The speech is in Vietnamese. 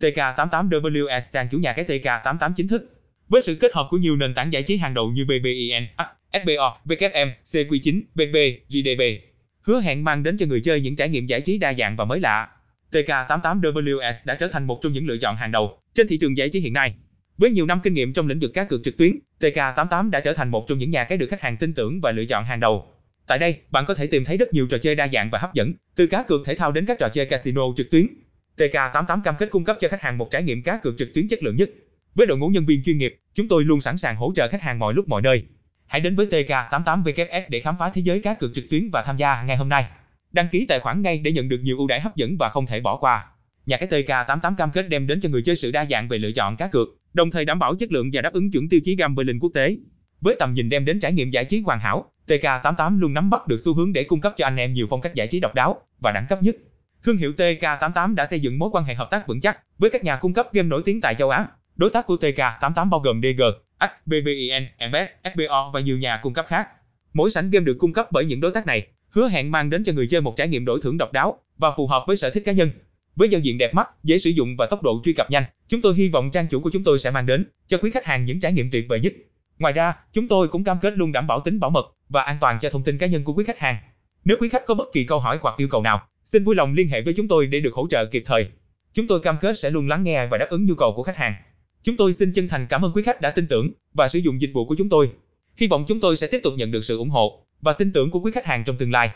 TK88WS trang chủ nhà cái TK88 chính thức. Với sự kết hợp của nhiều nền tảng giải trí hàng đầu như BBIN, SBO, WM, CQ9, BB, GDB, hứa hẹn mang đến cho người chơi những trải nghiệm giải trí đa dạng và mới lạ. TK88WS đã trở thành một trong những lựa chọn hàng đầu trên thị trường giải trí hiện nay. Với nhiều năm kinh nghiệm trong lĩnh vực cá cược trực tuyến, TK88 đã trở thành một trong những nhà cái được khách hàng tin tưởng và lựa chọn hàng đầu. Tại đây, bạn có thể tìm thấy rất nhiều trò chơi đa dạng và hấp dẫn, từ cá cược thể thao đến các trò chơi casino trực tuyến. TK88 cam kết cung cấp cho khách hàng một trải nghiệm cá cược trực tuyến chất lượng nhất. Với đội ngũ nhân viên chuyên nghiệp, chúng tôi luôn sẵn sàng hỗ trợ khách hàng mọi lúc mọi nơi. Hãy đến với TK88vfs để khám phá thế giới cá cược trực tuyến và tham gia ngay hôm nay. Đăng ký tài khoản ngay để nhận được nhiều ưu đãi hấp dẫn và không thể bỏ qua. Nhà cái TK88 cam kết đem đến cho người chơi sự đa dạng về lựa chọn cá cược, đồng thời đảm bảo chất lượng và đáp ứng chuẩn tiêu chí gambling quốc tế. Với tầm nhìn đem đến trải nghiệm giải trí hoàn hảo, TK88 luôn nắm bắt được xu hướng để cung cấp cho anh em nhiều phong cách giải trí độc đáo và đẳng cấp nhất. Thương hiệu TK88 đã xây dựng mối quan hệ hợp tác vững chắc với các nhà cung cấp game nổi tiếng tại châu Á. Đối tác của TK88 bao gồm DG, HBBIN, MS, SBO và nhiều nhà cung cấp khác. Mỗi sảnh game được cung cấp bởi những đối tác này, hứa hẹn mang đến cho người chơi một trải nghiệm đổi thưởng độc đáo và phù hợp với sở thích cá nhân. Với giao diện đẹp mắt, dễ sử dụng và tốc độ truy cập nhanh, chúng tôi hy vọng trang chủ của chúng tôi sẽ mang đến cho quý khách hàng những trải nghiệm tuyệt vời nhất. Ngoài ra, chúng tôi cũng cam kết luôn đảm bảo tính bảo mật và an toàn cho thông tin cá nhân của quý khách hàng. Nếu quý khách có bất kỳ câu hỏi hoặc yêu cầu nào, xin vui lòng liên hệ với chúng tôi để được hỗ trợ kịp thời. Chúng tôi cam kết sẽ luôn lắng nghe và đáp ứng nhu cầu của khách hàng. Chúng tôi xin chân thành cảm ơn quý khách đã tin tưởng và sử dụng dịch vụ của chúng tôi. Hy vọng chúng tôi sẽ tiếp tục nhận được sự ủng hộ và tin tưởng của quý khách hàng trong tương lai.